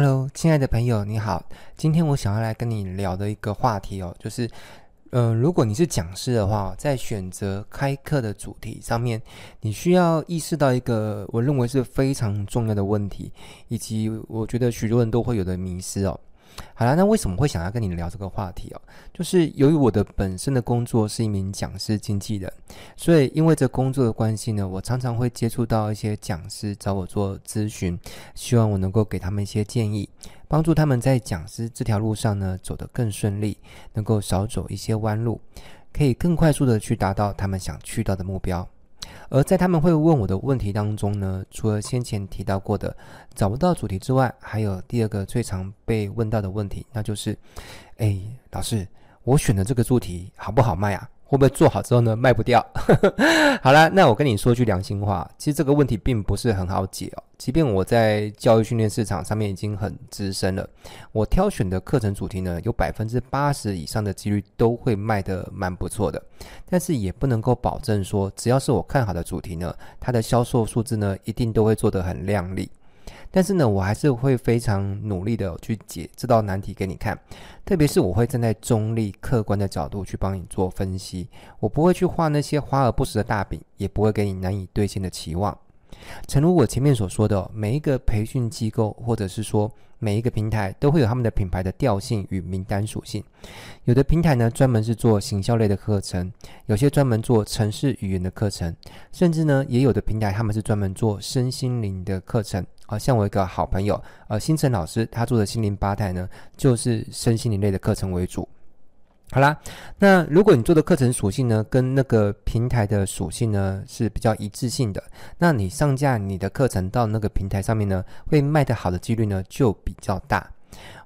Hello，亲爱的朋友，你好。今天我想要来跟你聊的一个话题哦，就是，嗯、如果你是讲师的话，在选择开课的主题上面，你需要意识到一个我认为是非常重要的问题，以及我觉得许多人都会有的迷失哦。好啦，那为什么会想要跟你聊这个话题哦？就是由于我的本身的工作是一名讲师经纪人，所以因为这工作的关系呢，我常常会接触到一些讲师找我做咨询，希望我能够给他们一些建议，帮助他们在讲师这条路上呢走得更顺利，能够少走一些弯路，可以更快速的去达到他们想去到的目标。而在他们会问我的问题当中呢，除了先前提到过的找不到主题之外，还有第二个最常被问到的问题，那就是：哎，老师，我选的这个主题好不好卖啊？会不会做好之后呢，卖不掉？好啦，那我跟你说句良心话，其实这个问题并不是很好解哦。即便我在教育训练市场上面已经很资深了，我挑选的课程主题呢，有百分之八十以上的几率都会卖得蛮不错的。但是也不能够保证说，只要是我看好的主题呢，它的销售数字呢，一定都会做得很亮丽。但是呢，我还是会非常努力的去解这道难题给你看，特别是我会站在中立、客观的角度去帮你做分析，我不会去画那些华而不实的大饼，也不会给你难以兑现的期望。诚如我前面所说的，每一个培训机构或者是说每一个平台都会有他们的品牌的调性与名单属性。有的平台呢，专门是做行销类的课程，有些专门做城市语言的课程，甚至呢，也有的平台他们是专门做身心灵的课程。啊，像我一个好朋友，呃，星辰老师，他做的心灵吧台呢，就是身心灵类的课程为主。好啦，那如果你做的课程属性呢，跟那个平台的属性呢是比较一致性的，那你上架你的课程到那个平台上面呢，会卖得好的几率呢就比较大。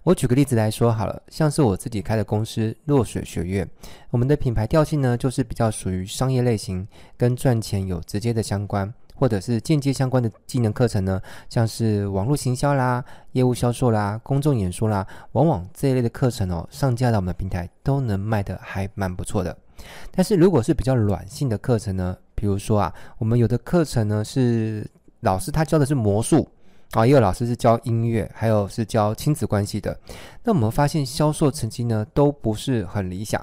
我举个例子来说好了，像是我自己开的公司落水学院，我们的品牌调性呢就是比较属于商业类型，跟赚钱有直接的相关。或者是间接相关的技能课程呢，像是网络行销啦、业务销售啦、公众演说啦，往往这一类的课程哦，上架到我们的平台都能卖得还蛮不错的。但是如果是比较软性的课程呢，比如说啊，我们有的课程呢是老师他教的是魔术啊，也有老师是教音乐，还有是教亲子关系的，那我们发现销售成绩呢都不是很理想。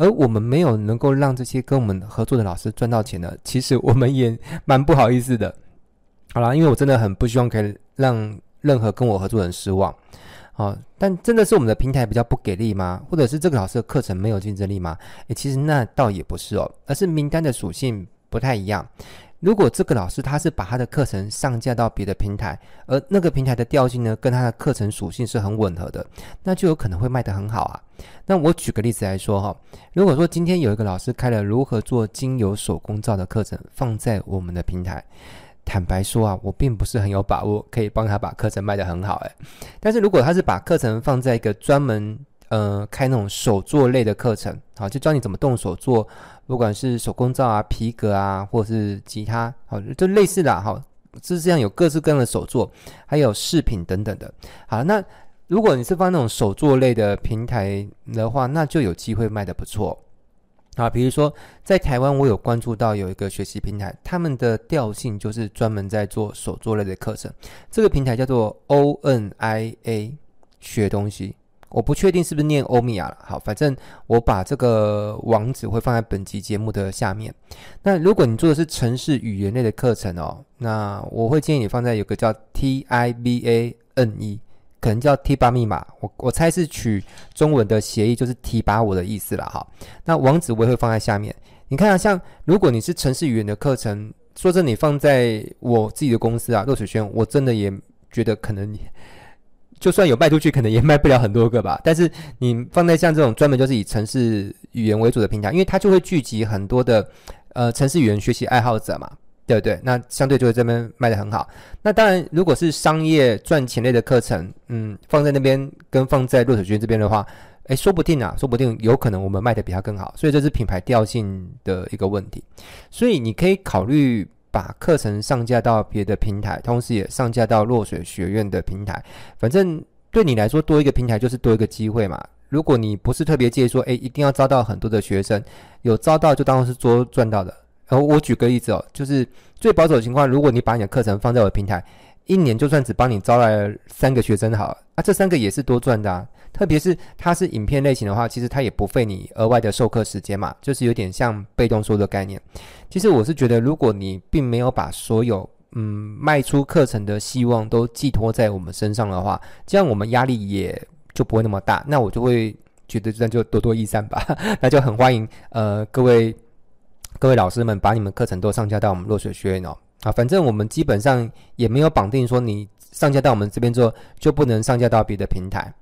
而我们没有能够让这些跟我们合作的老师赚到钱呢，其实我们也 蛮不好意思的。好啦，因为我真的很不希望可以让任何跟我合作的人失望。哦，但真的是我们的平台比较不给力吗？或者是这个老师的课程没有竞争力吗？诶，其实那倒也不是哦，而是名单的属性不太一样。如果这个老师他是把他的课程上架到别的平台，而那个平台的调性呢，跟他的课程属性是很吻合的，那就有可能会卖得很好啊。那我举个例子来说哈，如果说今天有一个老师开了如何做精油手工皂的课程放在我们的平台，坦白说啊，我并不是很有把握可以帮他把课程卖得很好诶。但是如果他是把课程放在一个专门呃开那种手作类的课程，好，就教你怎么动手做。不管是手工皂啊、皮革啊，或者是吉他，好，就类似的，好，是这样有各式各样的手作，还有饰品等等的。好，那如果你是放那种手作类的平台的话，那就有机会卖得不错。啊，比如说在台湾，我有关注到有一个学习平台，他们的调性就是专门在做手作类的课程。这个平台叫做 ONIA，学东西。我不确定是不是念欧米亚了，好，反正我把这个网址会放在本集节目的下面。那如果你做的是城市语言类的课程哦，那我会建议你放在有个叫 T I B A N E，可能叫 T 八密码，我我猜是取中文的协议，就是提拔我的意思了哈。那网址我也会放在下面。你看啊，像如果你是城市语言的课程，说真的，你放在我自己的公司啊，落水轩，我真的也觉得可能。就算有卖出去，可能也卖不了很多个吧。但是你放在像这种专门就是以城市语言为主的平台，因为它就会聚集很多的呃城市语言学习爱好者嘛，对不对？那相对就会这边卖得很好。那当然，如果是商业赚钱类的课程，嗯，放在那边跟放在落水轩这边的话，诶，说不定啊，说不定有可能我们卖得比它更好。所以这是品牌调性的一个问题。所以你可以考虑。把课程上架到别的平台，同时也上架到落水学院的平台。反正对你来说，多一个平台就是多一个机会嘛。如果你不是特别介意说，诶，一定要招到很多的学生，有招到就当然是多赚到的。然后我举个例子哦，就是最保守的情况，如果你把你的课程放在我的平台，一年就算只帮你招来了三个学生好了，啊，这三个也是多赚的啊。特别是它是影片类型的话，其实它也不费你额外的授课时间嘛，就是有点像被动收的概念。其实我是觉得，如果你并没有把所有嗯卖出课程的希望都寄托在我们身上的话，这样我们压力也就不会那么大。那我就会觉得，那就多多益善吧。那就很欢迎呃各位各位老师们把你们课程都上架到我们落水学院哦。啊，反正我们基本上也没有绑定说你上架到我们这边之后就不能上架到别的平台。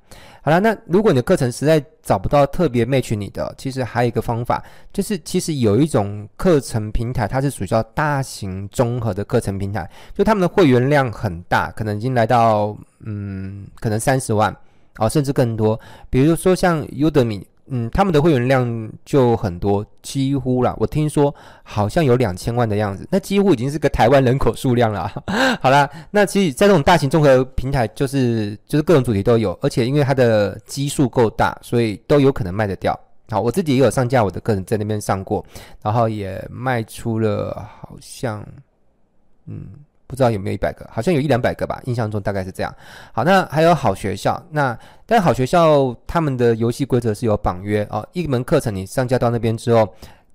好了，那如果你的课程实在找不到特别 match 你的，其实还有一个方法，就是其实有一种课程平台，它是属于叫大型综合的课程平台，就他们的会员量很大，可能已经来到嗯，可能三十万啊，甚至更多。比如说像 Udemy。嗯，他们的会员量就很多，几乎啦，我听说好像有两千万的样子，那几乎已经是个台湾人口数量了。好啦，那其实，在这种大型综合平台，就是就是各种主题都有，而且因为它的基数够大，所以都有可能卖得掉。好，我自己也有上架我的个人在那边上过，然后也卖出了，好像，嗯。不知道有没有一百个，好像有一两百个吧，印象中大概是这样。好，那还有好学校，那但好学校他们的游戏规则是有绑约哦，一门课程你上架到那边之后，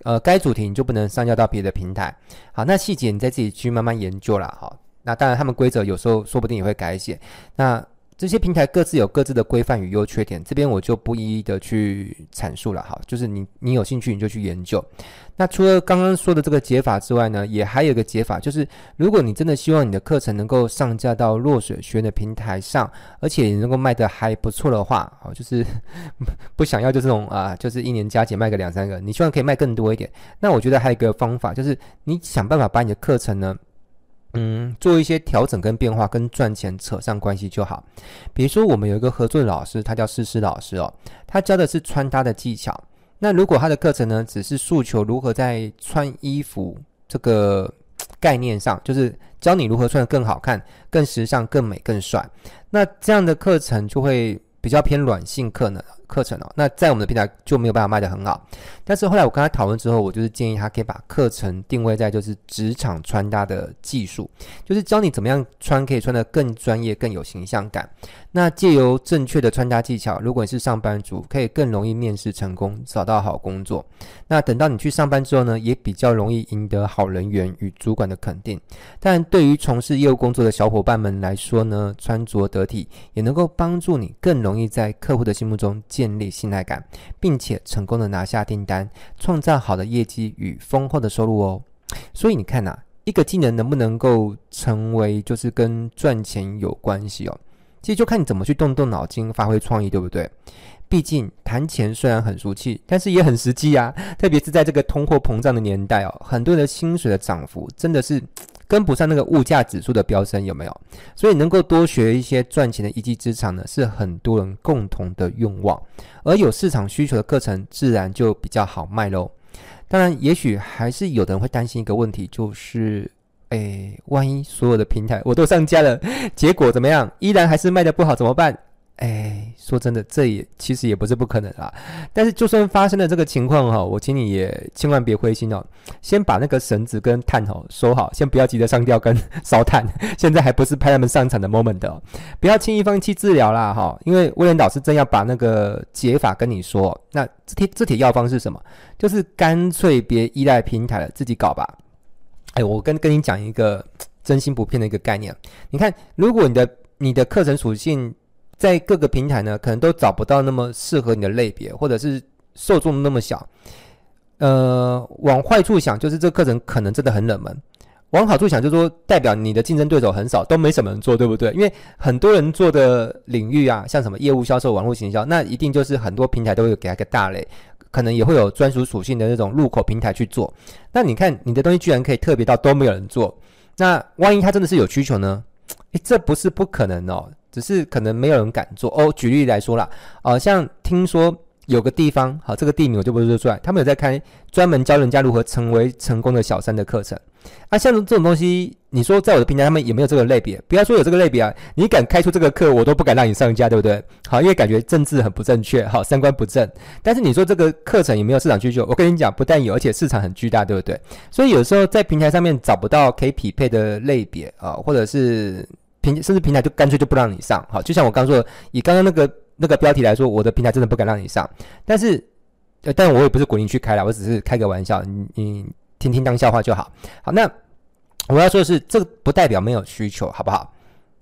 呃，该主题你就不能上架到别的平台。好，那细节你再自己去慢慢研究了。好，那当然他们规则有时候说不定也会改写。那这些平台各自有各自的规范与优缺点，这边我就不一一的去阐述了。哈，就是你你有兴趣你就去研究。那除了刚刚说的这个解法之外呢，也还有一个解法，就是如果你真的希望你的课程能够上架到落水学的平台上，而且你能够卖得还不错的话，好，就是不想要就这种啊，就是一年加减卖个两三个，你希望可以卖更多一点。那我觉得还有一个方法，就是你想办法把你的课程呢。嗯，做一些调整跟变化，跟赚钱扯上关系就好。比如说，我们有一个合作的老师，他叫诗诗老师哦，他教的是穿搭的技巧。那如果他的课程呢，只是诉求如何在穿衣服这个概念上，就是教你如何穿得更好看、更时尚、更美、更帅，那这样的课程就会比较偏软性课呢。课程哦，那在我们的平台就没有办法卖得很好。但是后来我跟他讨论之后，我就是建议他可以把课程定位在就是职场穿搭的技术，就是教你怎么样穿可以穿得更专业、更有形象感。那借由正确的穿搭技巧，如果你是上班族，可以更容易面试成功，找到好工作。那等到你去上班之后呢，也比较容易赢得好人缘与主管的肯定。但对于从事业务工作的小伙伴们来说呢，穿着得体也能够帮助你更容易在客户的心目中建建立信赖感，并且成功的拿下订单，创造好的业绩与丰厚的收入哦。所以你看呐、一个技能能不能够成为就是跟赚钱有关系哦？其实就看你怎么去动动脑筋，发挥创意，对不对？毕竟谈钱虽然很俗气，但是也很实际啊。特别是在这个通货膨胀的年代哦，很多人的薪水的涨幅真的是跟不上那个物价指数的飙升，有没有？所以能够多学一些赚钱的一技之长呢，是很多人共同的愿望。而有市场需求的课程，自然就比较好卖喽。当然，也许还是有的人会担心一个问题，就是。哎，万一所有的平台我都上架了，结果怎么样？依然还是卖得不好，怎么办？哎，说真的，这也其实也不是不可能啊。但是就算发生了这个情况哈，我请你也千万别灰心哦。先把那个绳子跟炭哦收好，先不要急着上吊跟烧炭。现在还不是派他们上场的 moment 哦，不要轻易放弃治疗啦哈。因为威廉导师正要把那个解法跟你说。那这帖这帖药方是什么？就是干脆别依赖平台了，自己搞吧。哎，我跟跟你讲一个真心不骗的一个概念。你看，如果你的你的课程属性在各个平台呢，可能都找不到那么适合你的类别，或者是受众那么小。呃，往坏处想，就是这个课程可能真的很冷门；往好处想，就是说代表你的竞争对手很少，都没什么人做，对不对？因为很多人做的领域啊，像什么业务销售、网络行销，那一定就是很多平台都会给他一个大类。可能也会有专属属性的那种入口平台去做，那你看你的东西居然可以特别到都没有人做，那万一他真的是有需求呢？诶，这不是不可能哦，只是可能没有人敢做哦。举例来说啦，哦，像听说。有个地方，好，这个地名我就不说出来。他们有在开专门教人家如何成为成功的小三的课程。啊，像这种东西，你说在我的平台，他们有没有这个类别？不要说有这个类别啊，你敢开出这个课，我都不敢让你上架，对不对？好，因为感觉政治很不正确，好，三观不正。但是你说这个课程有没有市场需求？我跟你讲，不但有，而且市场很巨大，对不对？所以有时候在平台上面找不到可以匹配的类别啊，或者是平甚至平台就干脆就不让你上。好，就像我刚说的，以刚刚那个那个标题来说，我的平台真的不敢让你上。但是，呃，但我也不是鼓励去开了，我只是开个玩笑，你你听听当笑话就好。好，那我要说的是，这个不代表没有需求，好不好？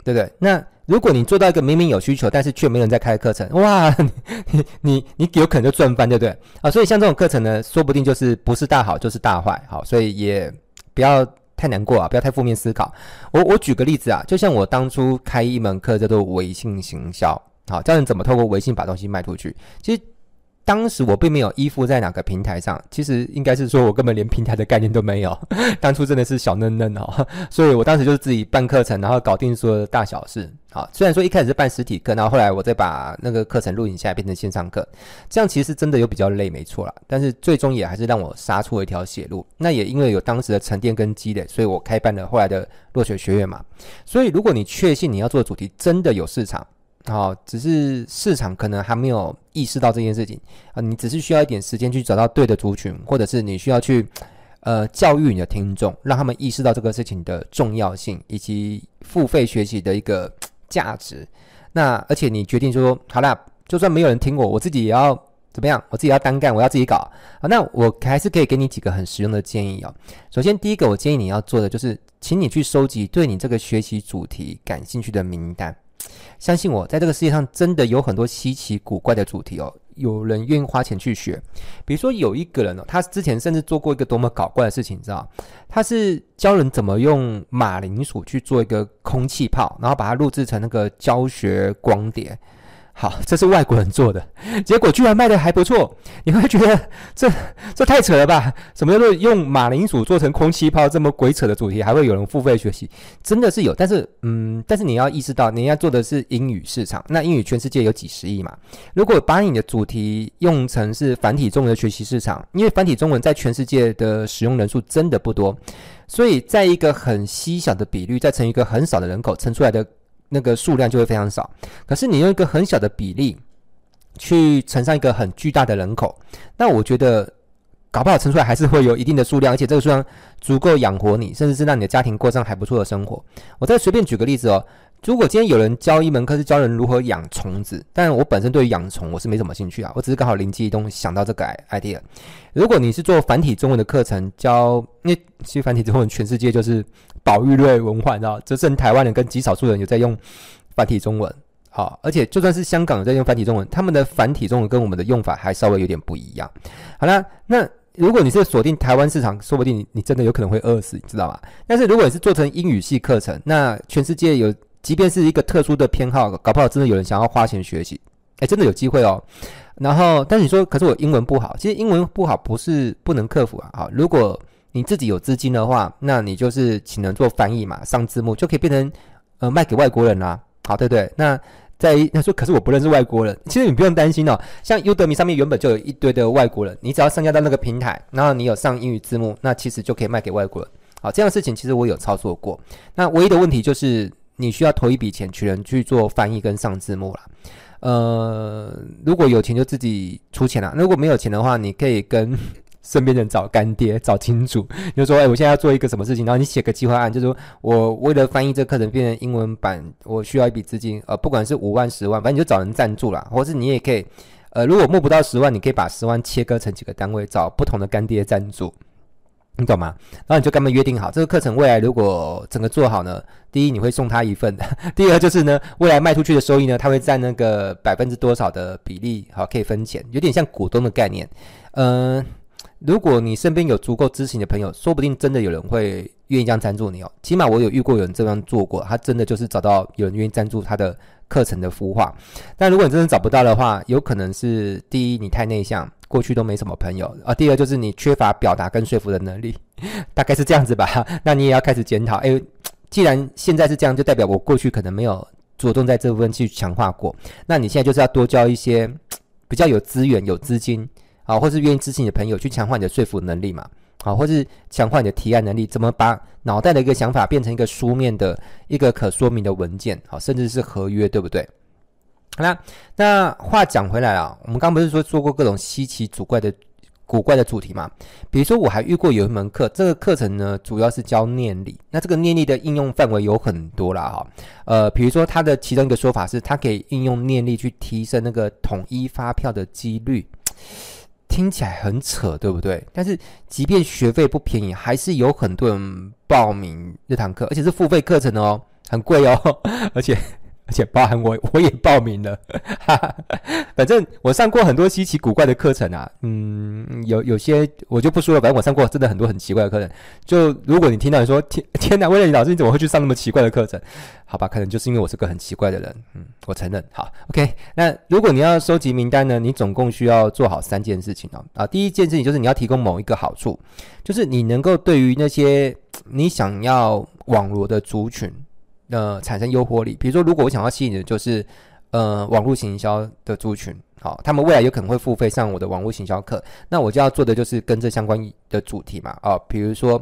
对不对？那如果你做到一个明明有需求，但是却没人在开课程，哇，你你你有可能就赚翻，对不对？啊，所以像这种课程呢，说不定就是不是大好就是大坏，好，所以也不要太难过啊，不要太负面思考。我我举个例子啊，就像我当初开一门课叫做微信行销，好，教人怎么透过微信把东西卖出去，其实。当时我并没有依附在哪个平台上，其实应该是说我根本连平台的概念都没有。当初真的是小嫩嫩哦，所以我当时就是自己办课程，然后搞定所有的大小事。好，虽然说一开始是办实体课，然后后来我再把那个课程录影下来变成线上课，这样其实真的有比较累，没错啦。但是最终也还是让我杀出了一条血路。那也因为有当时的沉淀跟积累，所以我开办了后来的落雪学院嘛。所以如果你确信你要做的主题真的有市场，好，只是市场可能还没有意识到这件事情啊，你只是需要一点时间去找到对的族群，或者是你需要去呃教育你的听众，让他们意识到这个事情的重要性以及付费学习的一个价值。那而且你决定说好啦，就算没有人听我，我自己也要怎么样？我自己要单干，我要自己搞啊。那我还是可以给你几个很实用的建议哦。首先，第一个我建议你要做的就是，请你去收集对你这个学习主题感兴趣的名单。相信我，在这个世界上真的有很多稀奇古怪的主题哦，有人愿意花钱去学。比如说，有一个人哦，他之前甚至做过一个多么搞怪的事情，你知道？他是教人怎么用马铃薯去做一个空气炮，然后把它录制成那个教学光碟。好，这是外国人做的，结果居然卖得还不错。你会觉得这这太扯了吧？什么叫做用马铃薯做成空气炮这么鬼扯的主题，还会有人付费学习？真的是有，但是嗯，但是你要意识到，你要做的是英语市场。那英语全世界有几十亿嘛？如果把你的主题用成是繁体中文的学习市场，因为繁体中文在全世界的使用人数真的不多，所以在一个很稀小的比率，再乘一个很少的人口乘出来的。那个数量就会非常少，可是你用一个很小的比例去乘上一个很巨大的人口，那我觉得搞不好乘出来还是会有一定的数量，而且这个数量足够养活你，甚至是让你的家庭过上还不错的生活。我再随便举个例子哦。如果今天有人教一门课是教人如何养虫子，但我本身对于养虫我是没什么兴趣啊，我只是刚好灵机一动想到这个 idea。如果你是做繁体中文的课程教，因为其实繁体中文全世界就是保育类文化，你知道，只剩台湾人跟极少数人有在用繁体中文。好，而且就算是香港有在用繁体中文，他们的繁体中文跟我们的用法还稍微有点不一样。好了，那如果你是锁定台湾市场，说不定你真的有可能会饿死，你知道吗？但是如果你是做成英语系课程，那全世界有。即便是一个特殊的偏好，搞不好真的有人想要花钱学习，哎，真的有机会哦。然后，但是你说，可是我英文不好，其实英文不好不是不能克服啊。好，如果你自己有资金的话，那你就是请人做翻译嘛，上字幕就可以变成呃卖给外国人啦。好，对不对？那在他说，可是我不认识外国人，其实你不用担心哦。像 Udemy 上面原本就有一堆的外国人，你只要上架到那个平台，然后你有上英语字幕，那其实就可以卖给外国人。好，这样的事情其实我有操作过。那唯一的问题就是。你需要投一笔钱，请人去做翻译跟上字幕啦。呃，如果有钱就自己出钱啦。如果没有钱的话，你可以跟 身边人找干爹，找金主，就说：哎、我现在要做一个什么事情，然后你写个计划案，就是说我为了翻译这课程变成英文版，我需要一笔资金，呃，不管是五万、十万，反正你就找人赞助啦，或是你也可以，呃，如果募不到十万，你可以把十万切割成几个单位，找不同的干爹赞助。你懂吗？然后你就跟他们约定好，这个课程未来如果整个做好呢，第一你会送他一份，第二就是呢，未来卖出去的收益呢，他会占那个百分之多少的比例，好，可以分钱，有点像股东的概念。嗯、如果你身边有足够知情的朋友，说不定真的有人会愿意这样赞助你哦。起码我有遇过有人这样做过，他真的就是找到有人愿意赞助他的课程的孵化。但如果你真的找不到的话，有可能是第一你太内向。过去都没什么朋友啊。第二就是你缺乏表达跟说服的能力，大概是这样子吧。那你也要开始检讨。诶，既然现在是这样，就代表我过去可能没有主动在这部分去强化过。那你现在就是要多交一些 比较有资源、有资金啊，或是愿意支持你的朋友，去强化你的说服能力嘛。啊，或是强化你的提案能力，怎么把脑袋的一个想法变成一个书面的一个可说明的文件，好，甚至是合约，对不对？那那话讲回来啊，我们刚不是说做过各种稀奇古怪的古怪的主题嘛。比如说，我还遇过有一门课，这个课程呢主要是教念力。那这个念力的应用范围有很多啦哈。呃，比如说它的其中一个说法是，它可以应用念力去提升那个统一发票的几率。听起来很扯，对不对？但是即便学费不便宜，还是有很多人报名这堂课，而且是付费课程哦，很贵哦，而且。而且包含我，我也报名了。哈哈，反正我上过很多稀奇古怪的课程啊。嗯，有有些我就不说了。反正我上过真的很多很奇怪的课程。就如果你听到你说天 天哪，威廉老师你怎么会去上那么奇怪的课程？好吧，可能就是因为我是个很奇怪的人。嗯，我承认。好，OK。那如果你要收集名单呢，你总共需要做好三件事情哦。啊，第一件事情就是你要提供某一个好处，就是你能够对于那些你想要网罗的族群。呃，产生诱惑力。比如说，如果我想要吸引的就是，呃，网络行销的族群，好，他们未来有可能会付费上我的网络行销课，那我就要做的就是跟这相关的主题嘛，哦，比如说，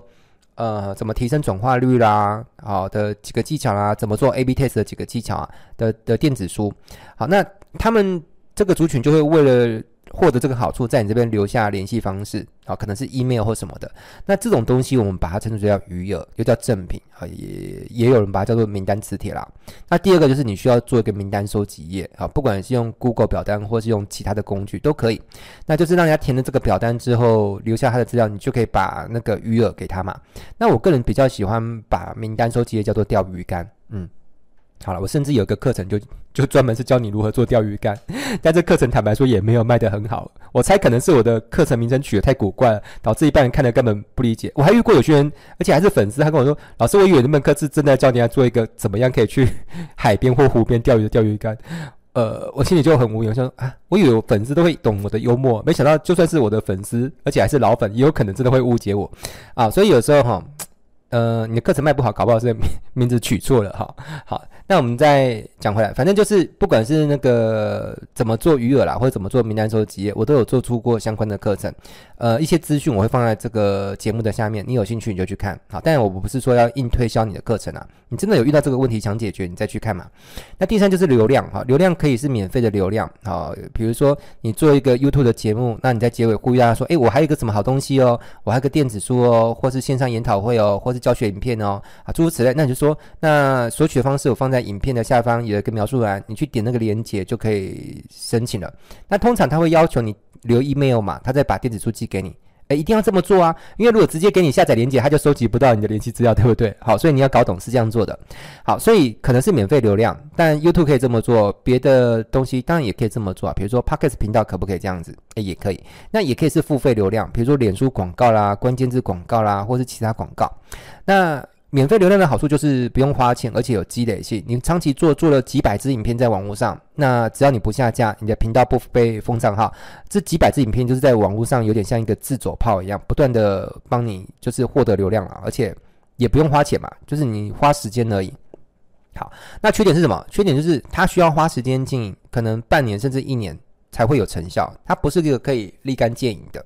呃，怎么提升转化率啦，好的几个技巧啦，怎么做 A/B test 的几个技巧啊的的电子书，好，那他们这个族群就会为了。获得这个好处，在你这边留下联系方式啊，可能是 email 或什么的。那这种东西，我们把它称之为叫余额，又叫赠品啊，也也有人把它叫做名单磁铁啦。那第二个就是你需要做一个名单收集页啊，不管是用 Google 表单或是用其他的工具都可以。那就是让人家填了这个表单之后，留下他的资料，你就可以把那个余额给他嘛。那我个人比较喜欢把名单收集页叫做钓鱼竿，嗯。好了，我甚至有个课程就 就专门是教你如何做钓鱼竿，但这课程坦白说也没有卖得很好。我猜可能是我的课程名称取得太古怪了，导致一般人看了根本不理解。我还遇过有些人，而且还是粉丝，他跟我说：“老师，我以为那门课是正在教你要做一个怎么样可以去 海边或湖边钓鱼的钓鱼竿。”呃，我心里就很无语，我说啊，我以为粉丝都会懂我的幽默，没想到就算是我的粉丝，而且还是老粉，也有可能真的会误解我啊。所以有时候哈。呃，你的课程卖不好，搞不好是名 名字取错了哈。好，那我们再讲回来，反正就是不管是那个怎么做余额啦，或者怎么做名单收集，我都有做出过相关的课程。呃，一些资讯我会放在这个节目的下面，你有兴趣你就去看。好，但我不是说要硬推销你的课程啊，你真的有遇到这个问题想解决，你再去看嘛。那第三就是流量哈，流量可以是免费的流量啊，比如说你做一个 YouTube 的节目，那你在结尾呼吁大家说，诶，我还有一个什么好东西哦，我还有个电子书哦，或是线上研讨会哦，或是教学影片哦，啊，诸如此类，那你就说，那索取的方式我放在影片的下方有一个描述栏，你去点那个链接就可以申请了。那通常他会要求你留 email 嘛，他再把电子书寄给你。诶，一定要这么做啊，因为如果直接给你下载连接，他就收集不到你的联系资料，对不对？好，所以你要搞懂是这样做的。好，所以可能是免费流量，但 YouTube 可以这么做，别的东西当然也可以这么做啊。比如说 pocket 频道可不可以这样子？哎，也可以。那也可以是付费流量，比如说脸书广告啦、关键字广告啦，或是其他广告。那免费流量的好处就是不用花钱，而且有积累性。你长期做做了几百支影片在网络上，那只要你不下架，你的频道不被封账号，这几百支影片就是在网络上有点像一个自走炮一样，不断的帮你就是获得流量啊，而且也不用花钱嘛，就是你花时间而已。好，那缺点是什么？缺点就是它需要花时间经营，可能半年甚至一年才会有成效，它不是一个可以立竿见影的。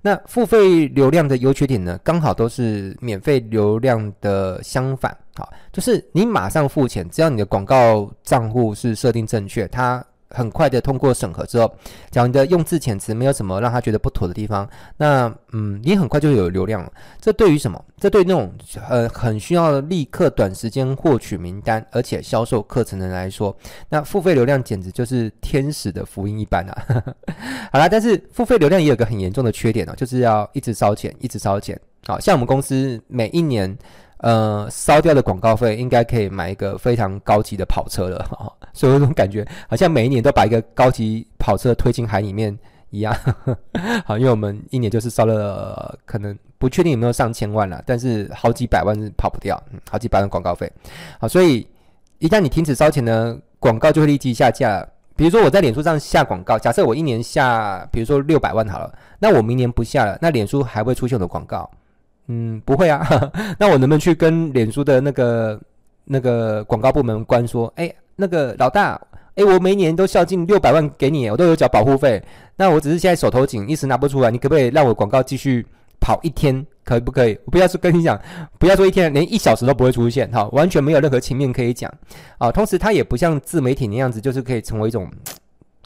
那付费流量的优缺点呢，刚好都是免费流量的相反，好，就是你马上付钱，只要你的广告账户是设定正确，它。很快的通过审核之后，讲你的用字遣词没有什么让他觉得不妥的地方，那嗯，你很快就有流量了。这对于什么？这对那种呃很需要立刻短时间获取名单而且销售课程的人来说，那付费流量简直就是天使的福音一般啊！好啦，但是付费流量也有个很严重的缺点哦，就是要一直烧钱，一直烧钱。好，像我们公司每一年。呃，烧掉的广告费应该可以买一个非常高级的跑车了哈，所以有种感觉好像每一年都把一个高级跑车推进海里面一样。好，因为我们一年就是烧了，可能不确定有没有上千万了，但是好几百万是跑不掉，嗯，好几百万广告费。好，所以一旦你停止烧钱呢，广告就会立即下架。比如说我在脸书上下广告，假设我一年下，比如说六百万好了，那我明年不下了，那脸书还会出现我的广告？嗯，不会啊，那我能不能去跟脸书的那个那个广告部门官说，哎，那个老大，哎，我每年都孝敬六百万给你，我都有缴保护费，那我只是现在手头紧，一时拿不出来，你可不可以让我广告继续跑一天，可不可以？不要说跟你讲，不要说一天，连一小时都不会出现，哈，完全没有任何情面可以讲，啊，同时它也不像自媒体那样子，就是可以成为一种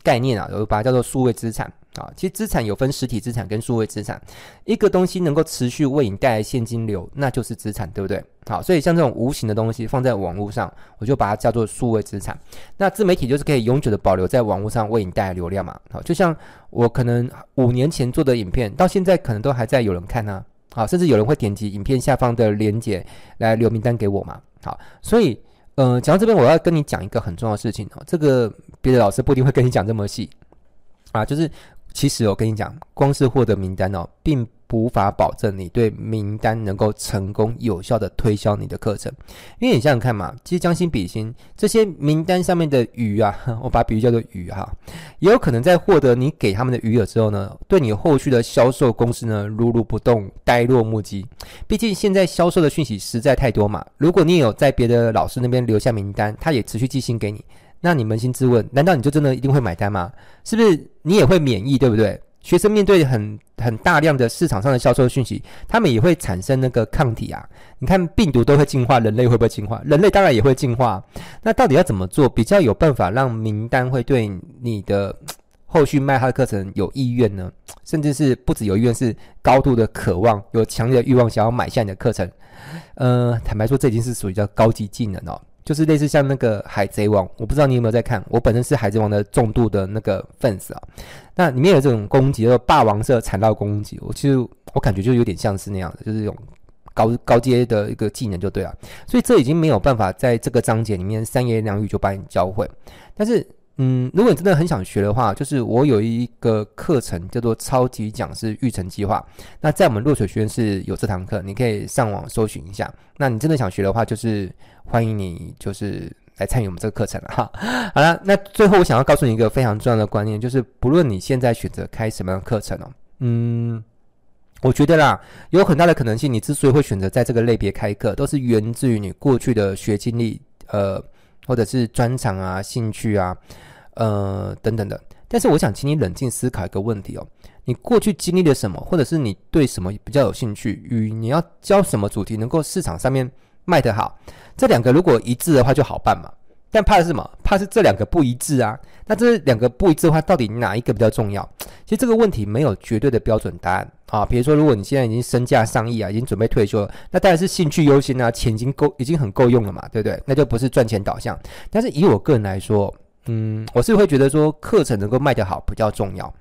概念啊，我把它叫做数位资产。啊，其实资产有分实体资产跟数位资产，一个东西能够持续为你带来现金流，那就是资产，对不对？好，所以像这种无形的东西放在网络上，我就把它叫做数位资产。那自媒体就是可以永久的保留在网络上为你带来流量嘛。好，就像我可能五年前做的影片，到现在可能都还在有人看呢。好，甚至有人会点击影片下方的链接来留名单给我嘛。好，所以，呃，讲到这边，我要跟你讲一个很重要的事情哦。这个别的老师不一定会跟你讲这么细啊，就是。其实我跟你讲，光是获得名单哦，并无法保证你对名单能够成功有效的推销你的课程。因为你想想看嘛，其实将心比心，这些名单上面的鱼啊，我把比喻叫做鱼哈，也有可能在获得你给他们的鱼饵之后呢，对你后续的销售公司呢，如如不动，呆若木鸡。毕竟现在销售的讯息实在太多嘛。如果你有在别的老师那边留下名单，他也持续寄信给你。那你扪心自问，难道你就真的一定会买单吗？是不是你也会免疫，对不对？学生面对很很大量的市场上的销售讯息，他们也会产生那个抗体啊。你看病毒都会进化，人类会不会进化？人类当然也会进化。那到底要怎么做比较有办法让名单会对你的后续卖他的课程有意愿呢？甚至是不止有意愿，是高度的渴望，有强烈的欲望想要买下你的课程。呃，坦白说，这已经是属于叫高级技能哦。就是类似像那个海贼王，我不知道你有没有在看。我本身是海贼王的重度的那个粉丝啊。那里面有这种攻击，叫做霸王色缠绕攻击。我其实我感觉就有点像是那样的，就是这种高高阶的一个技能就对了。所以这已经没有办法在这个章节里面三言两语就把你教会。但是。嗯，如果你真的很想学的话，就是我有一个课程叫做《超级讲师育成计划》。那在我们落水学院是有这堂课，你可以上网搜寻一下。那你真的想学的话，就是欢迎你，就是来参与我们这个课程哈。好了，那最后我想要告诉你一个非常重要的观念，就是不论你现在选择开什么样的课程哦，嗯，我觉得啦，有很大的可能性，你之所以会选择在这个类别开课，都是源自于你过去的学经历，呃。或者是专长啊、兴趣啊，呃等等的。但是我想请你冷静思考一个问题哦：你过去经历了什么，或者是你对什么比较有兴趣，与你要教什么主题能够市场上面卖得好，这两个如果一致的话就好办嘛。但怕的是什么？怕是这两个不一致啊。那这两个不一致的话，到底哪一个比较重要？其实这个问题没有绝对的标准答案啊。比如说，如果你现在已经身价上亿啊，已经准备退休了，那当然是兴趣优先啊，钱已经够，已经很够用了嘛，对不对？那就不是赚钱导向。但是以我个人来说，嗯，我是会觉得说，课程能够卖得好比较重要。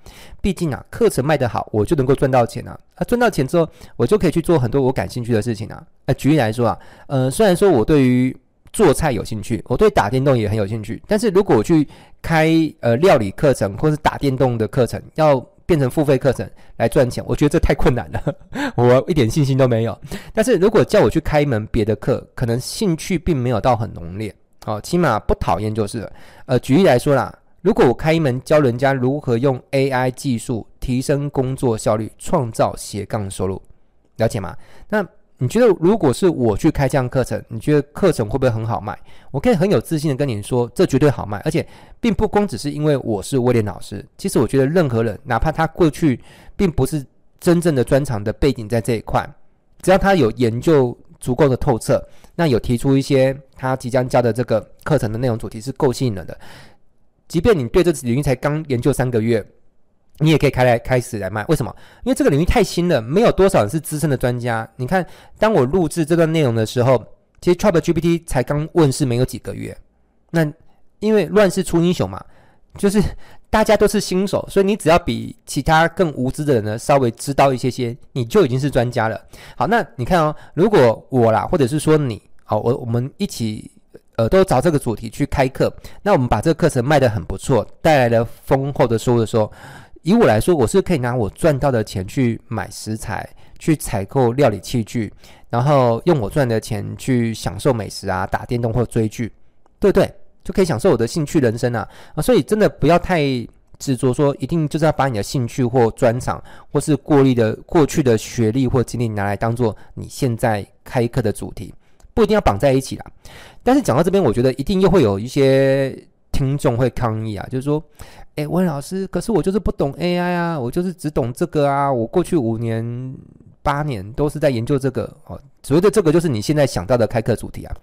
毕竟啊，课程卖得好，我就能够赚到钱啊。啊，赚到钱之后，我就可以去做很多我感兴趣的事情啊。呃，举例来说啊，呃，虽然说我对于做菜有兴趣，我对打电动也很有兴趣。但是如果我去开呃料理课程或是打电动的课程，要变成付费课程来赚钱，我觉得这太困难了，我一点信心都没有。但是如果叫我去开一门别的课，可能兴趣并没有到很浓烈，哦，起码不讨厌就是了。呃，举例来说啦，如果我开一门教人家如何用 AI 技术提升工作效率，创造斜杠收入，了解吗？那。你觉得如果是我去开这样课程，你觉得课程会不会很好卖？我可以很有自信的跟你说，这绝对好卖，而且并不光只是因为我是威廉老师。其实我觉得任何人，哪怕他过去并不是真正的专长的背景在这一块，只要他有研究足够的透彻，那有提出一些他即将教的这个课程的内容主题是够吸引人的，即便你对这领域才刚研究三个月。你也可以开来开始来卖，为什么？因为这个领域太新了，没有多少人是资深的专家。你看，当我录制这段内容的时候，其实 ChatGPT 才刚问世没有几个月。那因为乱世出英雄嘛，就是大家都是新手，所以你只要比其他更无知的人呢稍微知道一些些，你就已经是专家了。好，那你看哦，如果我啦，或者是说你，好，我我们一起呃都找这个主题去开课，那我们把这个课程卖得很不错，带来了丰厚的收入的时候。以我来说，我是可以拿我赚到的钱去买食材，去采购料理器具，然后用我赚的钱去享受美食啊，打电动或追剧，对不对？就可以享受我的兴趣人生啊！啊，所以真的不要太执着，说一定就是要把你的兴趣或专长，或是过历的过去的学历或经历拿来当做你现在开课的主题，不一定要绑在一起啦。但是讲到这边，我觉得一定又会有一些听众会抗议啊，就是说。哎，温老师，可是我就是不懂 AI 啊，我就是只懂这个啊。我过去五年、八年都是在研究这个哦。所谓的这个，就是你现在想到的开课主题啊。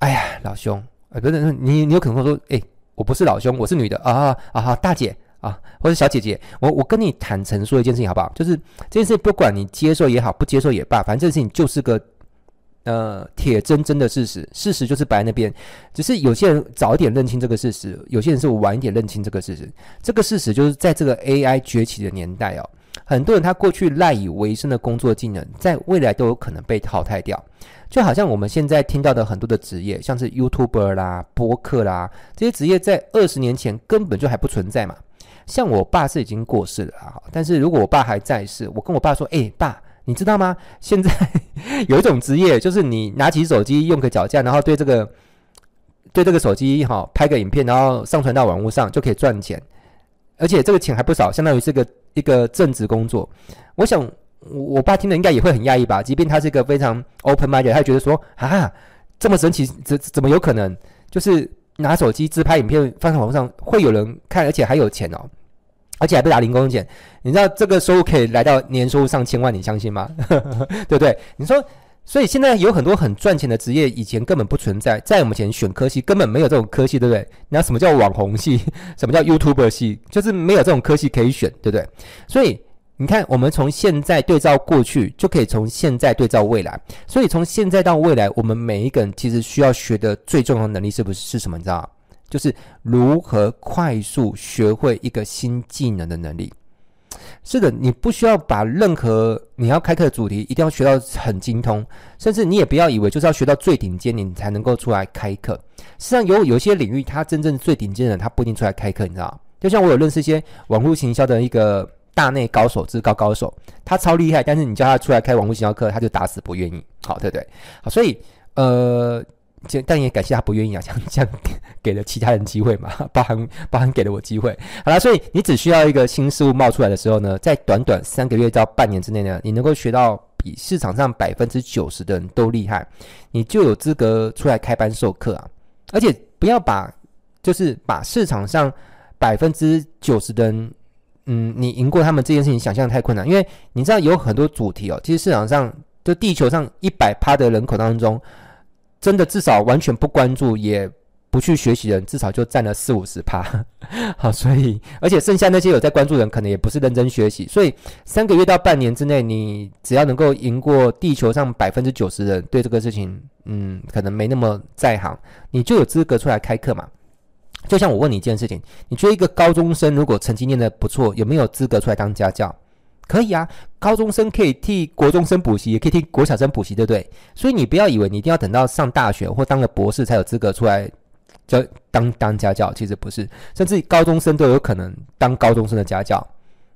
哎呀，老兄，呃，不是你，你有可能会说，哎，我不是老兄，我是女的啊啊，大姐啊啊，或者小姐姐，我我跟你坦诚说一件事情好不好？就是这件事不管你接受也好，不接受也罢，反正这件事情就是个呃铁铮铮的事实，事实就是摆那边。只是有些人早一点认清这个事实，有些人是晚一点认清这个事实。这个事实就是在这个 AI 崛起的年代哦，很多人他过去赖以为生的工作技能，在未来都有可能被淘汰掉。就好像我们现在听到的很多的职业，像是 YouTuber 啦、播客啦，这些职业在二十年前根本就还不存在嘛。像我爸是已经过世了啊，但是如果我爸还在世，我跟我爸说：“哎，爸，你知道吗？现在 有一种职业，就是你拿起手机用个脚架，然后对这个对这个手机哈拍个影片，然后上传到网络上就可以赚钱，而且这个钱还不少，相当于是个一个正职工作。我想。”我我爸听了应该也会很讶异吧，即便他是一个非常 open minded，他觉得说啊，这么神奇，怎怎么有可能？就是拿手机自拍影片放在网上会有人看，而且还有钱哦，而且还不打零工钱。你知道这个收入可以来到年收入上千万，你相信吗？对不对？你说，所以现在有很多很赚钱的职业，以前根本不存在，在我们前选科系根本没有这种科系，对不对？那什么叫网红系？什么叫 YouTuber 系？就是没有这种科系可以选，对不对？所以。你看，我们从现在对照过去，就可以从现在对照未来。所以从现在到未来，我们每一个人其实需要学的最重要的能力，是不是是什么？你知道？就是如何快速学会一个新技能的能力。是的，你不需要把任何你要开课的主题一定要学到很精通，甚至你也不要以为就是要学到最顶尖，你才能够出来开课。实际上有有些领域，他真正最顶尖的人，他不一定出来开课，你知道？就像我有认识一些网络行销的一个。大内高手，至高高手，他超厉害，但是你叫他出来开网络行销课，他就打死不愿意。好，对不对？好，所以呃，但也感谢他不愿意啊，这样这样给了其他人机会嘛，包含包含给了我机会。好了，所以你只需要一个新事物冒出来的时候呢，在短短三个月到半年之内呢，你能够学到比市场上百分之九十的人都厉害，你就有资格出来开班授课啊！而且不要把就是把市场上百分之九十的人。嗯，你赢过他们这件事情，想象太困难，因为你知道有很多主题哦。其实市场上，就地球上一百趴的人口当中，真的至少完全不关注也不去学习的人，至少就占了四五十趴。好，所以而且剩下那些有在关注的人，可能也不是认真学习。所以三个月到半年之内，你只要能够赢过地球上百分之九十的人，对这个事情，嗯，可能没那么在行，你就有资格出来开课嘛。就像我问你一件事情，你觉得一个高中生如果成绩念得不错，有没有资格出来当家教？可以啊，高中生可以替国中生补习，也可以替国小生补习，对不对？所以你不要以为你一定要等到上大学或当了博士才有资格出来教当当家教，其实不是，甚至高中生都有可能当高中生的家教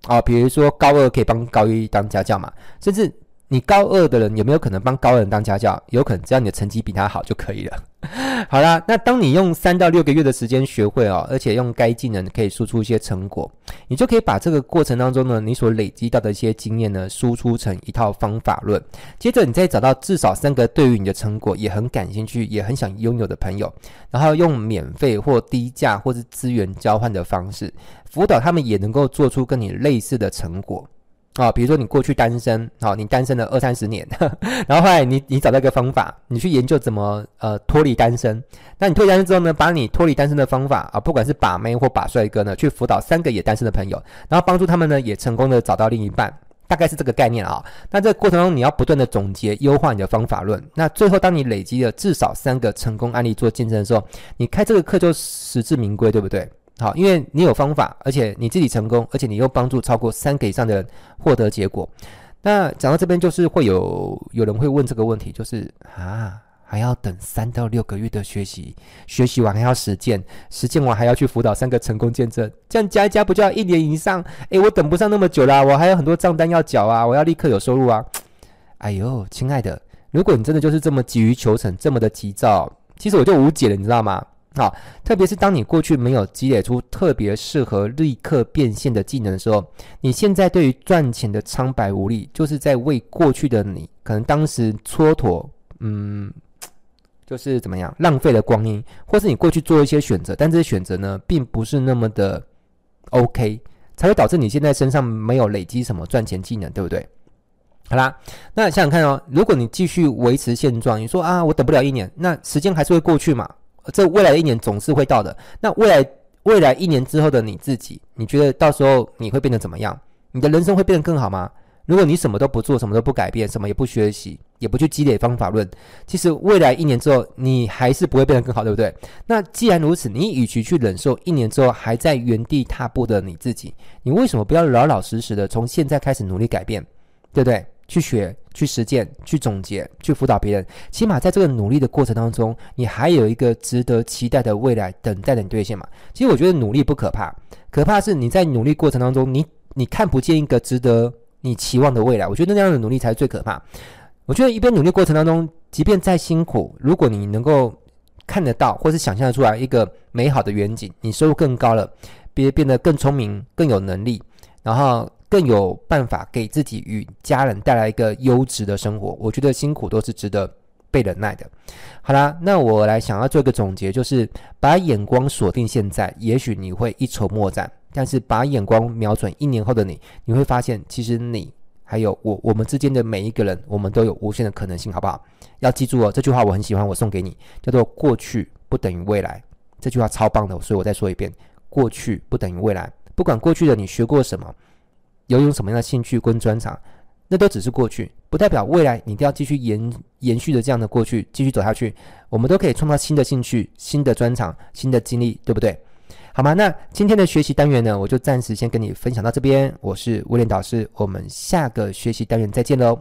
啊。比如说高二可以帮高一当家教嘛，甚至。你高二的人有没有可能帮高二人当家教？有可能，只要你的成绩比他好就可以了。好啦，那当你用三到六个月的时间学会哦，而且用该技能可以输出一些成果，你就可以把这个过程当中呢，你所累积到的一些经验呢，输出成一套方法论。接着，你再找到至少三个对于你的成果也很感兴趣、也很想拥有的朋友，然后用免费或低价或是资源交换的方式，辅导他们也能够做出跟你类似的成果。啊，比如说你过去单身，好，你单身了二三十年，呵呵，然后后来你你找到一个方法，你去研究怎么呃脱离单身。那你脱单身之后呢，把你脱离单身的方法啊，不管是把妹或把帅哥呢，去辅导三个也单身的朋友，然后帮助他们呢也成功的找到另一半，大概是这个概念啊。那这个过程中你要不断的总结优化你的方法论。那最后当你累积了至少三个成功案例做见证的时候，你开这个课就实至名归，对不对？好，因为你有方法，而且你自己成功，而且你又帮助超过三个以上的人获得结果。那讲到这边，就是会有有人会问这个问题，就是啊，还要等三到六个月的学习，学习完还要实践，实践完还要去辅导三个成功见证，这样加一加不就要一年以上？诶，我等不上那么久啦，我还有很多账单要缴啊，我要立刻有收入啊！哎呦，亲爱的，如果你真的就是这么急于求成，这么的急躁，其实我就无解了，你知道吗？好，特别是当你过去没有积累出特别适合立刻变现的技能的时候，你现在对于赚钱的苍白无力，就是在为过去的你可能当时蹉跎，嗯，就是怎么样浪费了光阴，或是你过去做一些选择，但这些选择呢，并不是那么的 OK，才会导致你现在身上没有累积什么赚钱技能，对不对？好啦，那想想看哦，如果你继续维持现状，你说啊，我等不了一年，那时间还是会过去嘛。这未来一年总是会到的。那未来未来一年之后的你自己，你觉得到时候你会变得怎么样？你的人生会变得更好吗？如果你什么都不做，什么都不改变，什么也不学习，也不去积累方法论，其实未来一年之后，你还是不会变得更好，对不对？那既然如此，你与其去忍受一年之后还在原地踏步的你自己，你为什么不要老老实实的从现在开始努力改变，对不对？去学、去实践、去总结、去辅导别人，起码在这个努力的过程当中，你还有一个值得期待的未来等待着你兑现嘛？其实我觉得努力不可怕，可怕是你在努力过程当中，你你看不见一个值得你期望的未来。我觉得那样的努力才是最可怕。我觉得一边努力过程当中，即便再辛苦，如果你能够看得到或是想象得出来一个美好的远景，你收入更高了，变变得更聪明、更有能力，然后。更有办法给自己与家人带来一个优质的生活，我觉得辛苦都是值得被忍耐的。好啦，那我来想要做一个总结，就是把眼光锁定现在，也许你会一筹莫展；但是把眼光瞄准一年后的你，你会发现，其实你还有我，我们之间的每一个人，我们都有无限的可能性，好不好？要记住哦，这句话我很喜欢，我送给你，叫做“过去不等于未来”。这句话超棒的，所以我再说一遍：过去不等于未来。不管过去的你学过什么。有一种什么样的兴趣跟专长，那都只是过去，不代表未来你一定要继续延延续着这样的过去继续走下去。我们都可以创造新的兴趣、新的专长、新的经历，对不对？好吗？那今天的学习单元呢，我就暂时先跟你分享到这边。我是威廉导师，我们下个学习单元再见喽，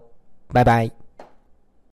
拜拜。